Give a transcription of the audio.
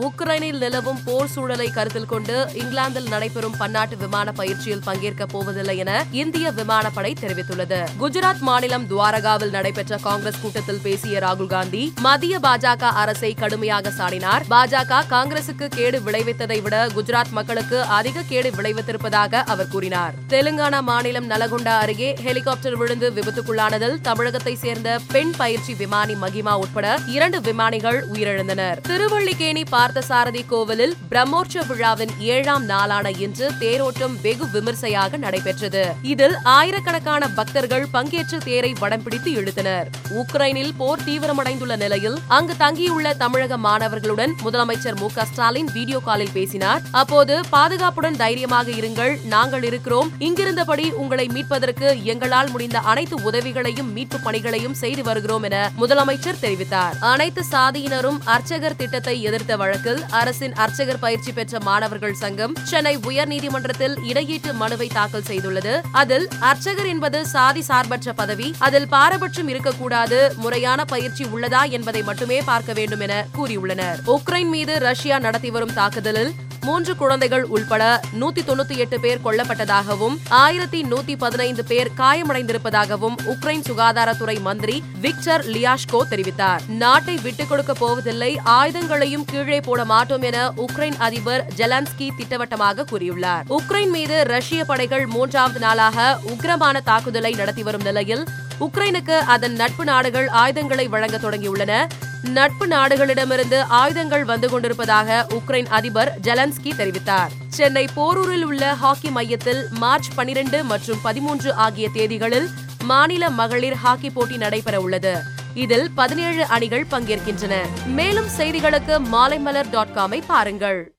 உக்ரைனில் நிலவும் போர் சூழலை கருத்தில் கொண்டு இங்கிலாந்தில் நடைபெறும் பன்னாட்டு விமான பயிற்சியில் பங்கேற்கப் போவதில்லை என இந்திய விமானப்படை தெரிவித்துள்ளது. குஜராத் மாநிலம் துவாரகாவில் நடைபெற்ற காங்கிரஸ் கூட்டத்தில் பேசிய ராகுல் காந்தி மத்திய பாஜக அரசை கடுமையாக சாடினார். பாஜக காங்கிரசுக்கு கேடு விளைவித்ததை விட குஜராத் மக்களுக்கு அதிக கேடு விளைவித்திருப்பதாக அவர் கூறினார். தெலுங்கானா மாநிலம் நலகுண்டா அருகே ஹெலிகாப்டர் விழுந்து விபத்துக்குள்ளானதில் தமிழகத்தை சேர்ந்த பெண் பயிற்சி விமானி மகிமா உட்பட இரண்டு விமானிகள் உயிரிழந்தனர். திருவள்ளிக்கேணி பார்த்தசாரதி கோவிலில் பிரம்மோற்ச விழாவின் ஏழாம் நாளான இன்று தேரோட்டம் வெகு விமர்சையாக நடைபெற்றது. இதில் ஆயிரக்கணக்கான பக்தர்கள் பங்கேற்று தேரை வடம் பிடித்து இழுத்தனர். உக்ரைனில் போர் தீவிரமடைந்துள்ள நிலையில் அங்கு தங்கியுள்ள தமிழக மாணவர்களுடன் முதலமைச்சர் மு ஸ்டாலின் வீடியோ காலில் பேசினார். அப்போது பாதுகாப்புடன் தைரியமாக இருங்கள் நாங்கள் இருக்கிறோம். இங்கிருந்தபடி உங்களை மீட்பதற்கு எங்களால் முடிந்த அனைத்து உதவிகளையும் மீட்பு பணிகளையும் செய்து வருகிறோம் என முதலமைச்சர் தெரிவித்தார். அனைத்து சாதியினரும் அர்ச்சகர் திட்டத்தை எதிர்த்த வழக்கில் அரசின் அர்ச்சகர் பயிற்சி பெற்ற மாணவர்கள் சங்கம் சென்னை உயர்நீதிமன்றத்தில் இடையீட்டு மனுவை தாக்கல் செய்துள்ளது. அதில் அர்ச்சகர் என்பது சாதி சார்பற்ற பதவி அதில் பாரபட்சம் இருக்கக்கூடாது முறையான பயிற்சி உள்ளதா என்பதை மட்டுமே பார்க்க வேண்டும் என கூறியுள்ளனர். உக்ரைன் மீது ரஷ்யா நடத்தி வரும் தாக்குதலில் மூன்று குழந்தைகள் உள்பட நூத்தி தொண்ணூத்தி எட்டு பேர் கொல்லப்பட்டதாகவும் ஆயிரத்தி நூத்தி பதினைந்து பேர் காயமடைந்திருப்பதாகவும் உக்ரைன் சுகாதாரத்துறை மந்திரி விக்டர் லியாஷ்கோ தெரிவித்தார். நாட்டை விட்டுக் கொடுக்க போவதில்லை ஆயுதங்களையும் கீழே போட மாட்டோம் என உக்ரைன் அதிபர் ஜெலான்ஸ்கி திட்டவட்டமாக கூறியுள்ளார். உக்ரைன் மீது ரஷ்ய படைகள் மூன்றாவது நாளாக உக்கிரமான தாக்குதலை நடத்தி வரும் நிலையில் உக்ரைனுக்கு அதன் நட்பு நாடுகள் ஆயுதங்களை வழங்க தொடங்கியுள்ளன. நட்பு நாடுகளிடமிருந்து ஆயுதங்கள் வந்து கொண்டிருப்பதாக உக்ரைன் அதிபர் ஜெலன்ஸ்கி தெரிவித்தார். சென்னை போரூரில் உள்ள ஹாக்கி மையத்தில் மார்ச் பனிரெண்டு மற்றும் பதிமூன்று ஆகிய தேதிகளில் மாநில மகளிர் ஹாக்கி போட்டி நடைபெற உள்ளது. இதில் பதினேழு அணிகள் பங்கேற்கின்றன. மேலும் செய்திகளுக்கு மாலைமலர் டாட் காமை பாருங்கள்.